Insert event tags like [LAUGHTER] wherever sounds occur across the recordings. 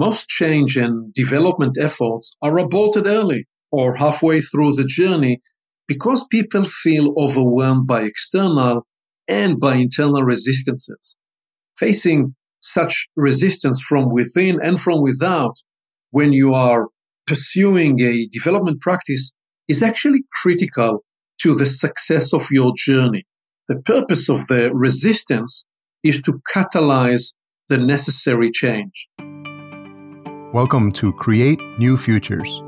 Most change and development efforts are aborted early or halfway through the journey because people feel overwhelmed by external and by internal resistances. Facing such resistance from within and from without when you are pursuing a development practice is actually critical to the success of your journey. The purpose of the resistance is to catalyze the necessary change. Welcome to Create New Futures.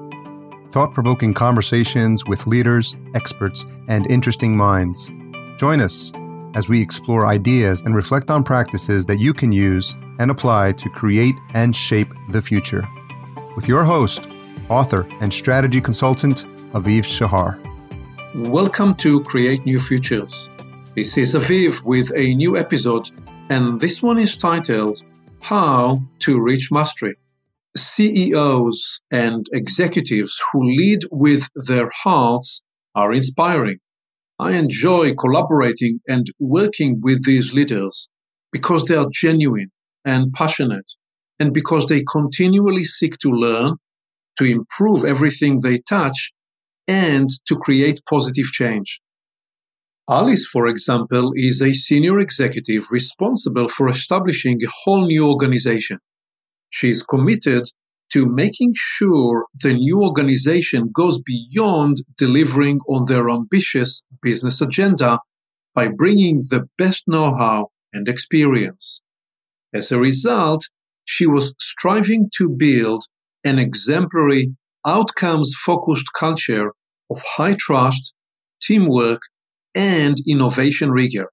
Thought provoking conversations with leaders, experts, and interesting minds. Join us as we explore ideas and reflect on practices that you can use and apply to create and shape the future. With your host, author, and strategy consultant, Aviv Shahar. Welcome to Create New Futures. This is Aviv with a new episode, and this one is titled How to Reach Mastery. CEOs and executives who lead with their hearts are inspiring. I enjoy collaborating and working with these leaders because they are genuine and passionate and because they continually seek to learn, to improve everything they touch, and to create positive change. Alice, for example, is a senior executive responsible for establishing a whole new organization. She is committed to making sure the new organization goes beyond delivering on their ambitious business agenda by bringing the best know how and experience. As a result, she was striving to build an exemplary, outcomes focused culture of high trust, teamwork, and innovation rigor.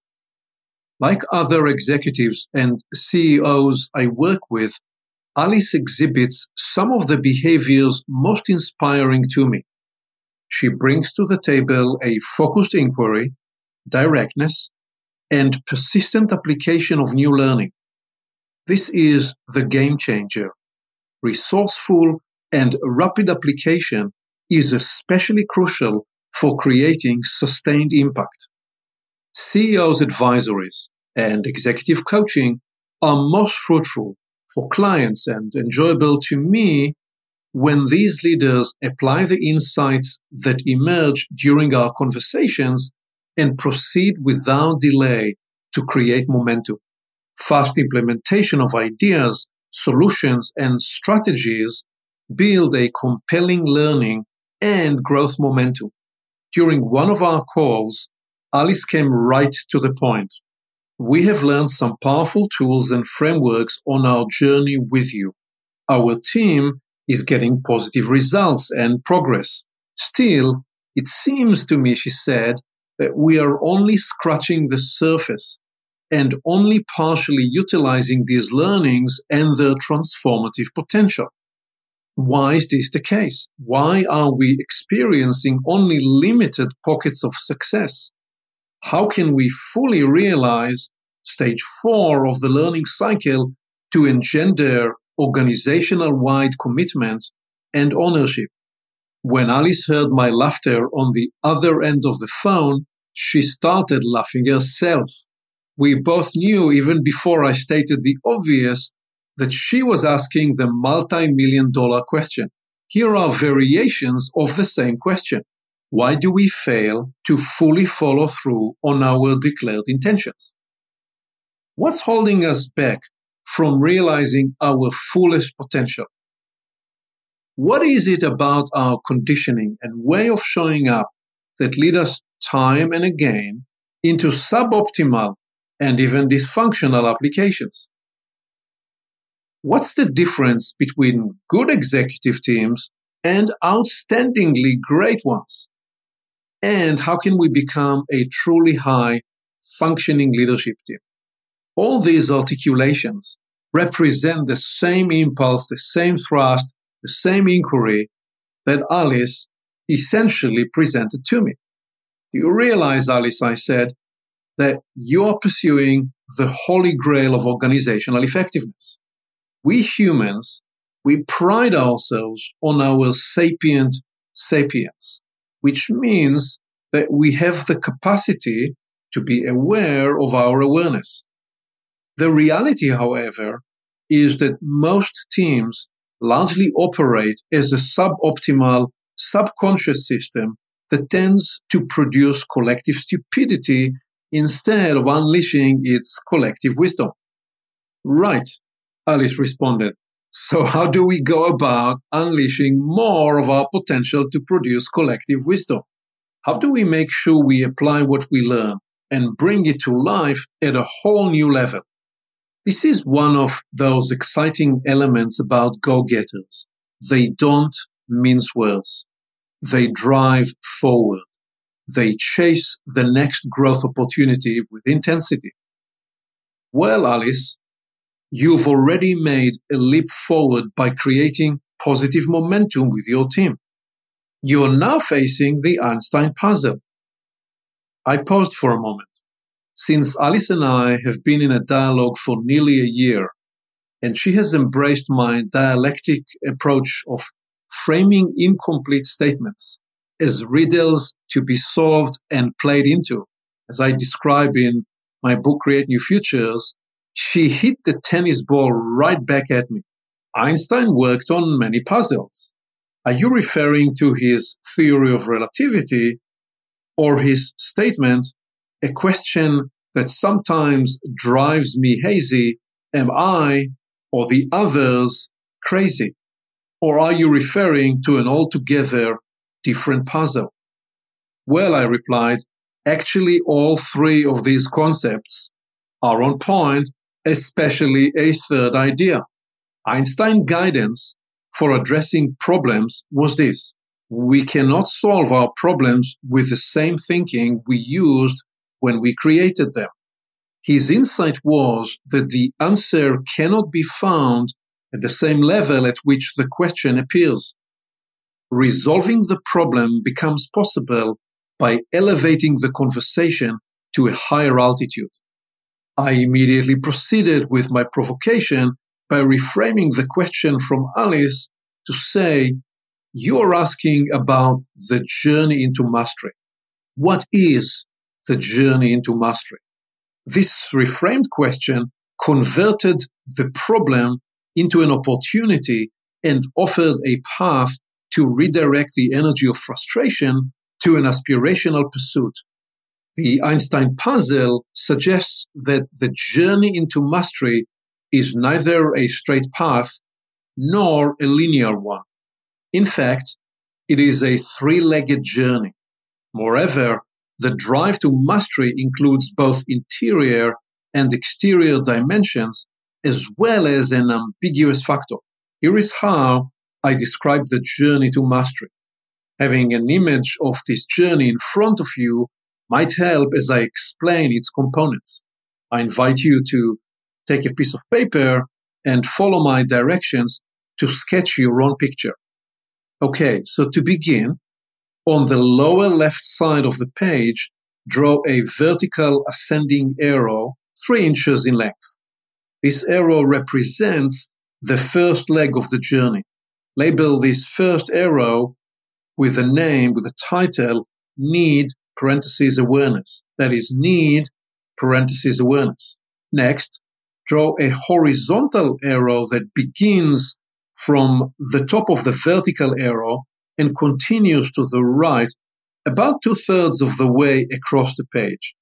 Like other executives and CEOs I work with, Alice exhibits some of the behaviors most inspiring to me. She brings to the table a focused inquiry, directness, and persistent application of new learning. This is the game changer. Resourceful and rapid application is especially crucial for creating sustained impact. CEOs advisories and executive coaching are most fruitful for clients and enjoyable to me when these leaders apply the insights that emerge during our conversations and proceed without delay to create momentum. Fast implementation of ideas, solutions, and strategies build a compelling learning and growth momentum. During one of our calls, Alice came right to the point we have learned some powerful tools and frameworks on our journey with you. Our team is getting positive results and progress. Still, it seems to me, she said, that we are only scratching the surface and only partially utilizing these learnings and their transformative potential. Why is this the case? Why are we experiencing only limited pockets of success? How can we fully realize stage four of the learning cycle to engender organizational wide commitment and ownership? When Alice heard my laughter on the other end of the phone, she started laughing herself. We both knew, even before I stated the obvious, that she was asking the multi million dollar question. Here are variations of the same question. Why do we fail to fully follow through on our declared intentions? What's holding us back from realizing our fullest potential? What is it about our conditioning and way of showing up that lead us time and again into suboptimal and even dysfunctional applications? What's the difference between good executive teams and outstandingly great ones? And how can we become a truly high functioning leadership team? All these articulations represent the same impulse, the same thrust, the same inquiry that Alice essentially presented to me. Do you realize, Alice, I said, that you are pursuing the holy grail of organizational effectiveness? We humans, we pride ourselves on our sapient sapience which means that we have the capacity to be aware of our awareness. The reality, however, is that most teams largely operate as a suboptimal subconscious system that tends to produce collective stupidity instead of unleashing its collective wisdom. Right, Alice responded. So, how do we go about unleashing more of our potential to produce collective wisdom? How do we make sure we apply what we learn and bring it to life at a whole new level? This is one of those exciting elements about go getters. They don't mince words. They drive forward. They chase the next growth opportunity with intensity. Well, Alice, you've already made a leap forward by creating positive momentum with your team. You're now facing the Einstein puzzle. I paused for a moment. Since Alice and I have been in a dialogue for nearly a year, and she has embraced my dialectic approach of framing incomplete statements as riddles to be solved and played into, as I describe in my book Create New Futures, she hit the tennis ball right back at me. Einstein worked on many puzzles. Are you referring to his theory of relativity or his statement, a question that sometimes drives me hazy, am I or the others crazy? Or are you referring to an altogether different puzzle? Well, I replied, actually, all three of these concepts are on point especially a third idea. Einstein's guidance for addressing problems was this. We cannot solve our problems with the same thinking we used when we created them. His insight was that the answer cannot be found at the same level at which the question appears. Resolving the problem becomes possible by elevating the conversation to a higher altitude. I immediately proceeded with my provocation by reframing the question from Alice to say, You are asking about the journey into mastery. What is the journey into mastery? This reframed question converted the problem into an opportunity and offered a path to redirect the energy of frustration to an aspirational pursuit. The Einstein puzzle suggests that the journey into mastery is neither a straight path nor a linear one. In fact, it is a three legged journey. Moreover, the drive to mastery includes both interior and exterior dimensions as well as an ambiguous factor. Here is how I describe the journey to mastery. Having an image of this journey in front of you might help as I explain its components. I invite you to take a piece of paper and follow my directions to sketch your own picture. Okay, so to begin, on the lower left side of the page, draw a vertical ascending arrow three inches in length. This arrow represents the first leg of the journey. Label this first arrow with a name, with a title, Need parentheses awareness. That is need parentheses awareness. Next, draw a horizontal arrow that begins from the top of the vertical arrow and continues to the right about two thirds of the way across the page.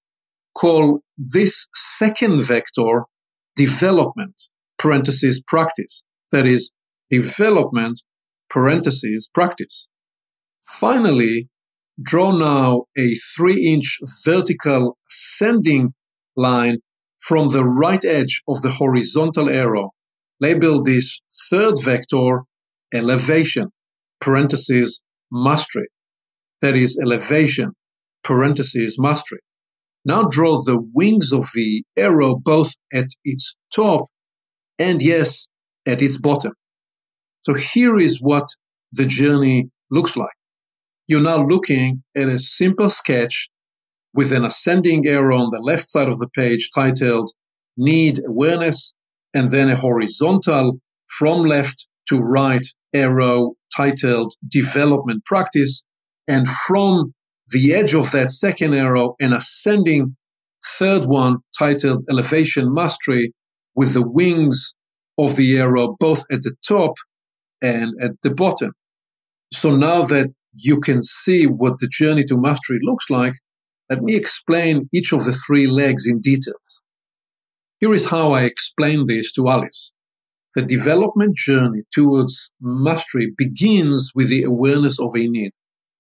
Call this second vector development parentheses practice. That is development parentheses practice. Finally, Draw now a three inch vertical ascending line from the right edge of the horizontal arrow. Label this third vector elevation, parentheses, mastery. That is elevation, parentheses, mastery. Now draw the wings of the arrow both at its top and yes, at its bottom. So here is what the journey looks like you're now looking at a simple sketch with an ascending arrow on the left side of the page titled Need Awareness, and then a horizontal from left to right arrow titled Development Practice, and from the edge of that second arrow, an ascending third one titled Elevation Mastery with the wings of the arrow, both at the top and at the bottom. So now that you can see what the journey to mastery looks like, let me explain each of the three legs in details. Here is how I explain this to Alice. The development journey towards mastery begins with the awareness of a need.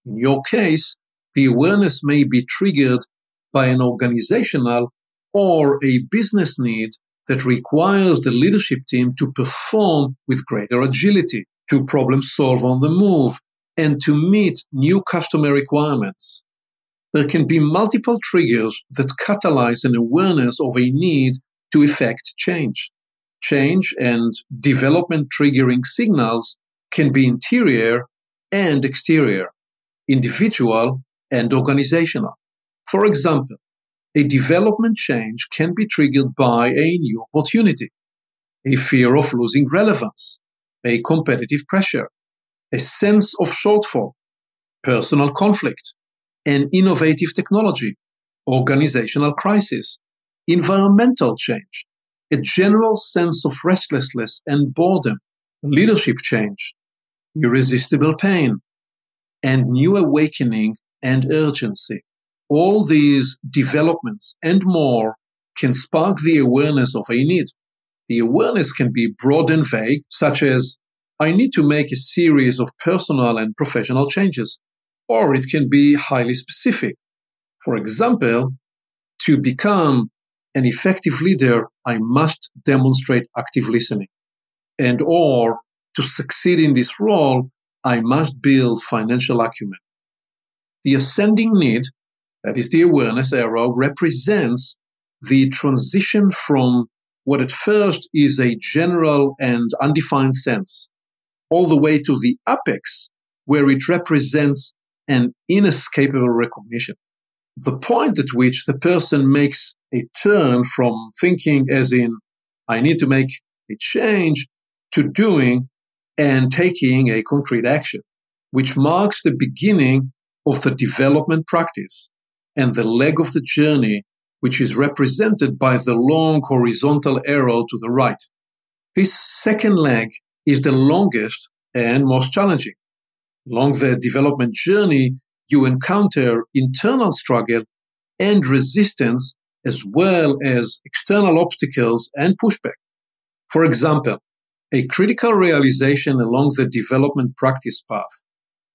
In your case, the awareness may be triggered by an organizational or a business need that requires the leadership team to perform with greater agility, to problem solve on the move, and to meet new customer requirements. There can be multiple triggers that catalyze an awareness of a need to effect change. Change and development triggering signals can be interior and exterior, individual and organizational. For example, a development change can be triggered by a new opportunity, a fear of losing relevance, a competitive pressure, a sense of shortfall, personal conflict, an innovative technology, organizational crisis, environmental change, a general sense of restlessness and boredom, leadership change, irresistible pain, and new awakening and urgency. All these developments and more can spark the awareness of a need. The awareness can be broad and vague, such as, I need to make a series of personal and professional changes. Or it can be highly specific. For example, to become an effective leader, I must demonstrate active listening. And or to succeed in this role, I must build financial acumen. The ascending need that is the awareness arrow, represents the transition from what at first is a general and undefined sense, all the way to the apex, where it represents an inescapable recognition. The point at which the person makes a turn from thinking as in, I need to make a change, to doing and taking a concrete action, which marks the beginning of the development practice and the leg of the journey, which is represented by the long horizontal arrow to the right. This second leg is the longest and most challenging. Along the development journey, you encounter internal struggle and resistance as well as external obstacles and pushback. For example, a critical realization along the development practice path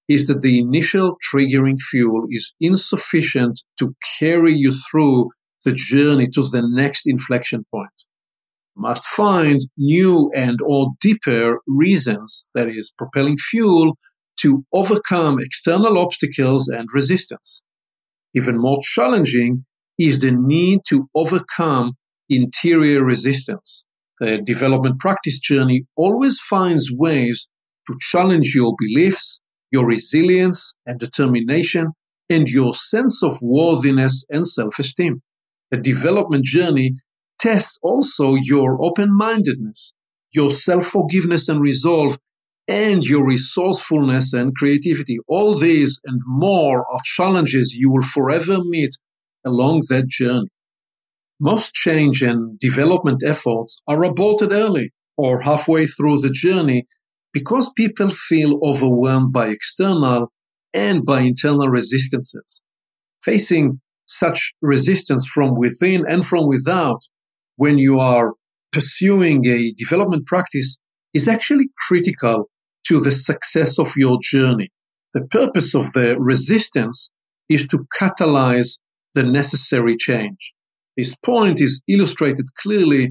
is that the initial triggering fuel is insufficient to carry you through the journey to the next inflection point. Must find new and or deeper reasons, that is, propelling fuel to overcome external obstacles and resistance. Even more challenging is the need to overcome interior resistance. The development practice journey always finds ways to challenge your beliefs, your resilience and determination, and your sense of worthiness and self esteem. The development journey tests also your open mindedness, your self forgiveness and resolve, and your resourcefulness and creativity. All these and more are challenges you will forever meet along that journey. Most change and development efforts are aborted early or halfway through the journey because people feel overwhelmed by external and by internal resistances. Facing such resistance from within and from without when you are pursuing a development practice is actually critical to the success of your journey. The purpose of the resistance is to catalyze the necessary change. This point is illustrated clearly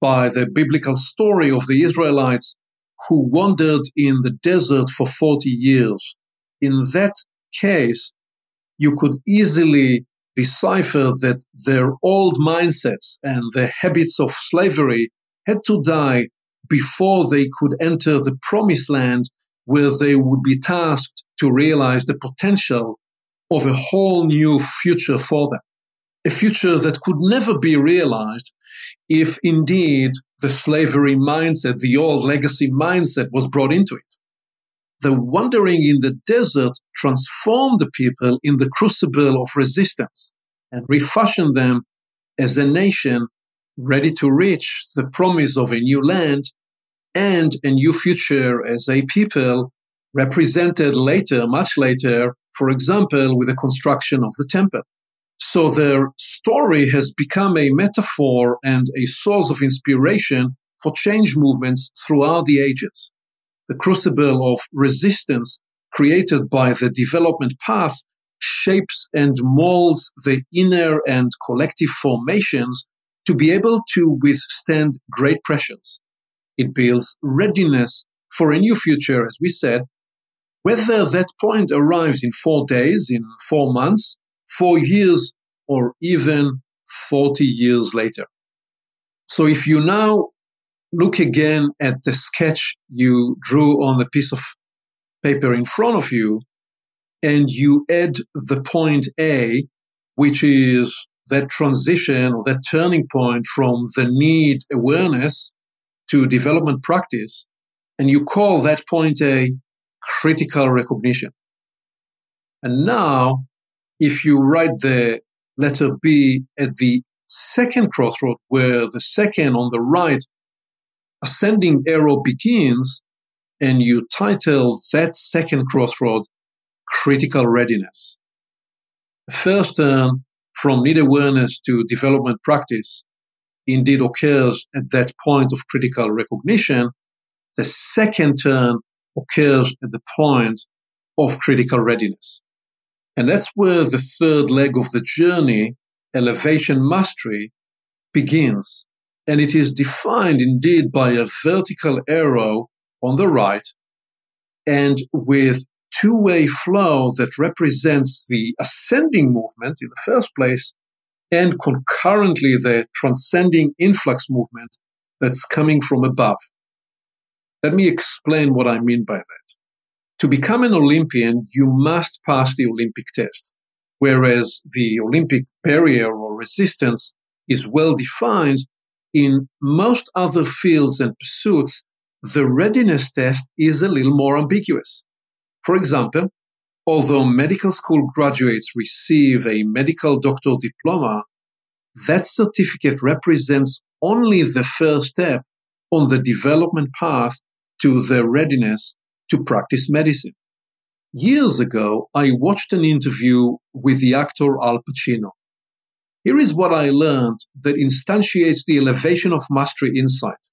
by the biblical story of the Israelites who wandered in the desert for 40 years. In that case, you could easily decipher that their old mindsets and the habits of slavery had to die before they could enter the promised land where they would be tasked to realize the potential of a whole new future for them. A future that could never be realized if indeed the slavery mindset, the old legacy mindset was brought into it. The wandering in the desert transformed the people in the crucible of resistance and refashioned them as a nation ready to reach the promise of a new land and a new future as a people represented later, much later, for example, with the construction of the temple. So their story has become a metaphor and a source of inspiration for change movements throughout the ages. The crucible of resistance created by the development path shapes and molds the inner and collective formations to be able to withstand great pressures. It builds readiness for a new future, as we said, whether that point arrives in four days, in four months, four years, or even 40 years later. So if you now look again at the sketch you drew on the piece of paper in front of you, and you add the point A, which is that transition or that turning point from the need awareness to development practice, and you call that point A critical recognition. And now, if you write the letter B at the second crossroad, where the second on the right ascending arrow begins, and you title that second crossroad critical readiness. The first turn from need awareness to development practice indeed occurs at that point of critical recognition. The second turn occurs at the point of critical readiness. And that's where the third leg of the journey, elevation mastery, begins. And it is defined indeed by a vertical arrow on the right and with two-way flow that represents the ascending movement in the first place and concurrently the transcending influx movement that's coming from above. Let me explain what I mean by that. To become an Olympian, you must pass the Olympic test, whereas the Olympic barrier or resistance is well defined. In most other fields and pursuits, the readiness test is a little more ambiguous. For example, although medical school graduates receive a medical doctor diploma, that certificate represents only the first step on the development path to their readiness to practice medicine. Years ago, I watched an interview with the actor Al Pacino. Here is what I learned that instantiates the elevation of mastery insight.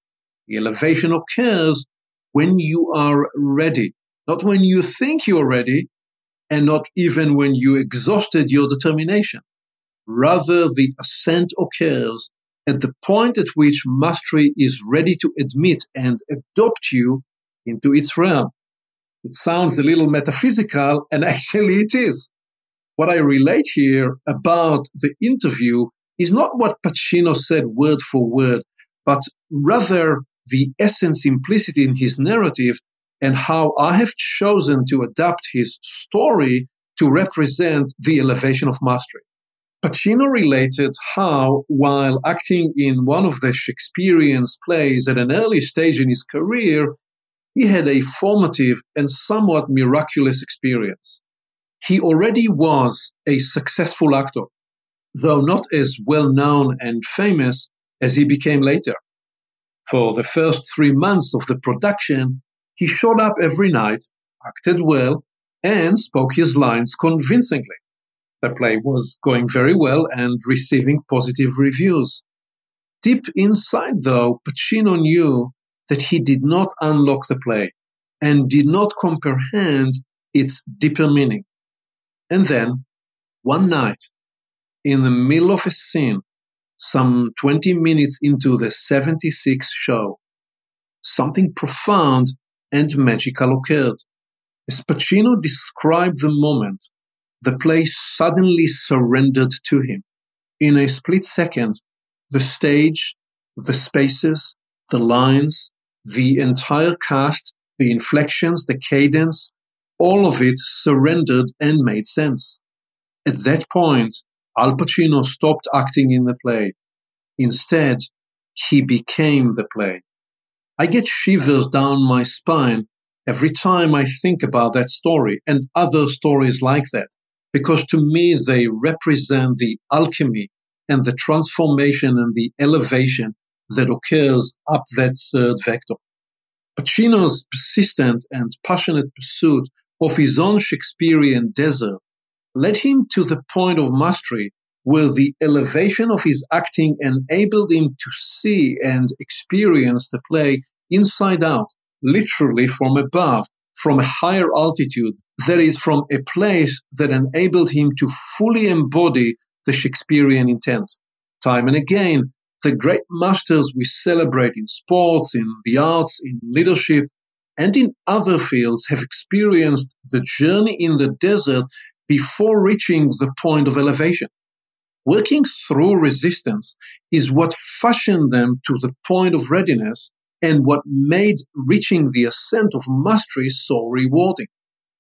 The elevation occurs when you are ready, not when you think you're ready, and not even when you exhausted your determination. Rather, the ascent occurs at the point at which mastery is ready to admit and adopt you into its realm. It sounds a little metaphysical, and [LAUGHS] actually it is. What I relate here about the interview is not what Pacino said word for word, but rather the essence implicit in his narrative and how I have chosen to adapt his story to represent the elevation of mastery. Pacino related how, while acting in one of the Shakespearean's plays at an early stage in his career, he had a formative and somewhat miraculous experience. He already was a successful actor, though not as well known and famous as he became later. For the first three months of the production, he showed up every night, acted well, and spoke his lines convincingly. The play was going very well and receiving positive reviews. Deep inside, though, Pacino knew that he did not unlock the play and did not comprehend its deeper meaning. And then, one night, in the middle of a scene, some 20 minutes into the 76th show, something profound and magical occurred. As Pacino described the moment, the place suddenly surrendered to him. In a split second, the stage, the spaces, the lines, the entire cast, the inflections, the cadence, all of it surrendered and made sense. At that point, Al Pacino stopped acting in the play. Instead, he became the play. I get shivers down my spine every time I think about that story and other stories like that because to me they represent the alchemy and the transformation and the elevation that occurs up that third vector. Pacino's persistent and passionate pursuit of his own Shakespearean desert led him to the point of mastery where the elevation of his acting enabled him to see and experience the play inside out, literally from above, from a higher altitude, that is, from a place that enabled him to fully embody the Shakespearean intent. Time and again, the great masters we celebrate in sports, in the arts, in leadership, and in other fields have experienced the journey in the desert before reaching the point of elevation. Working through resistance is what fashioned them to the point of readiness and what made reaching the ascent of mastery so rewarding.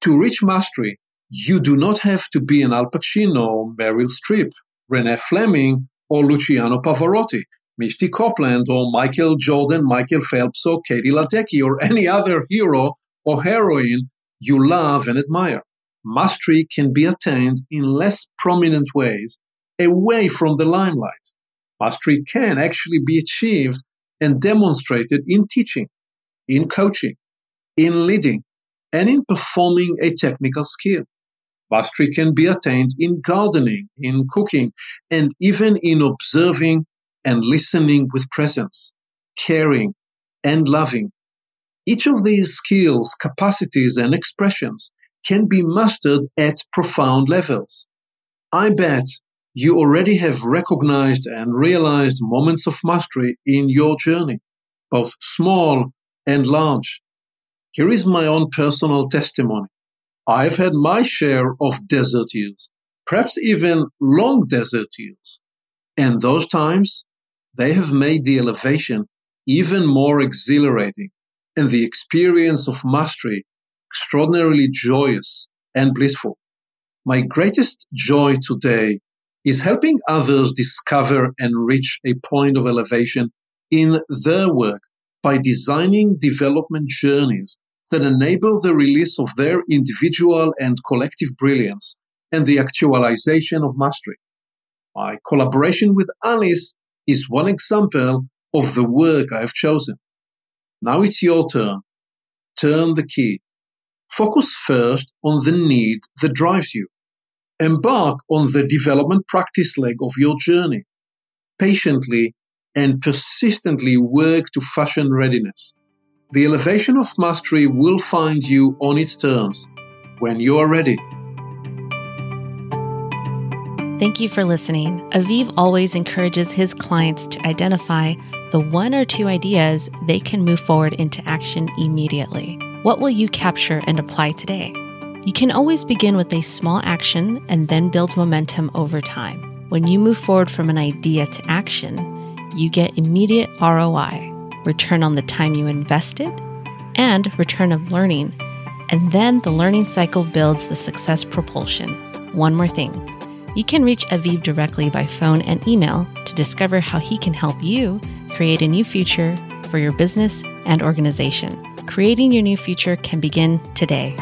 To reach mastery, you do not have to be an Al Pacino, Meryl Streep, Renee Fleming, or Luciano Pavarotti, Misty Copeland, or Michael Jordan, Michael Phelps, or Katie Ledecky, or any other hero or heroine you love and admire. Mastery can be attained in less prominent ways away from the limelight. Mastery can actually be achieved and demonstrated in teaching, in coaching, in leading, and in performing a technical skill. Mastery can be attained in gardening, in cooking, and even in observing and listening with presence, caring, and loving. Each of these skills, capacities, and expressions can be mastered at profound levels. I bet you already have recognized and realized moments of mastery in your journey, both small and large. Here is my own personal testimony. I've had my share of desert years, perhaps even long desert years. And those times, they have made the elevation even more exhilarating and the experience of mastery extraordinarily joyous and blissful. My greatest joy today is helping others discover and reach a point of elevation in their work by designing development journeys that enable the release of their individual and collective brilliance and the actualization of mastery. My collaboration with Alice is one example of the work I have chosen. Now it's your turn. Turn the key. Focus first on the need that drives you. Embark on the development practice leg of your journey. Patiently and persistently work to fashion readiness. The elevation of mastery will find you on its terms when you are ready. Thank you for listening. Aviv always encourages his clients to identify the one or two ideas they can move forward into action immediately. What will you capture and apply today? You can always begin with a small action and then build momentum over time. When you move forward from an idea to action, you get immediate ROI return on the time you invested, and return of learning. And then the learning cycle builds the success propulsion. One more thing you can reach Aviv directly by phone and email to discover how he can help you create a new future for your business and organization. Creating your new future can begin today.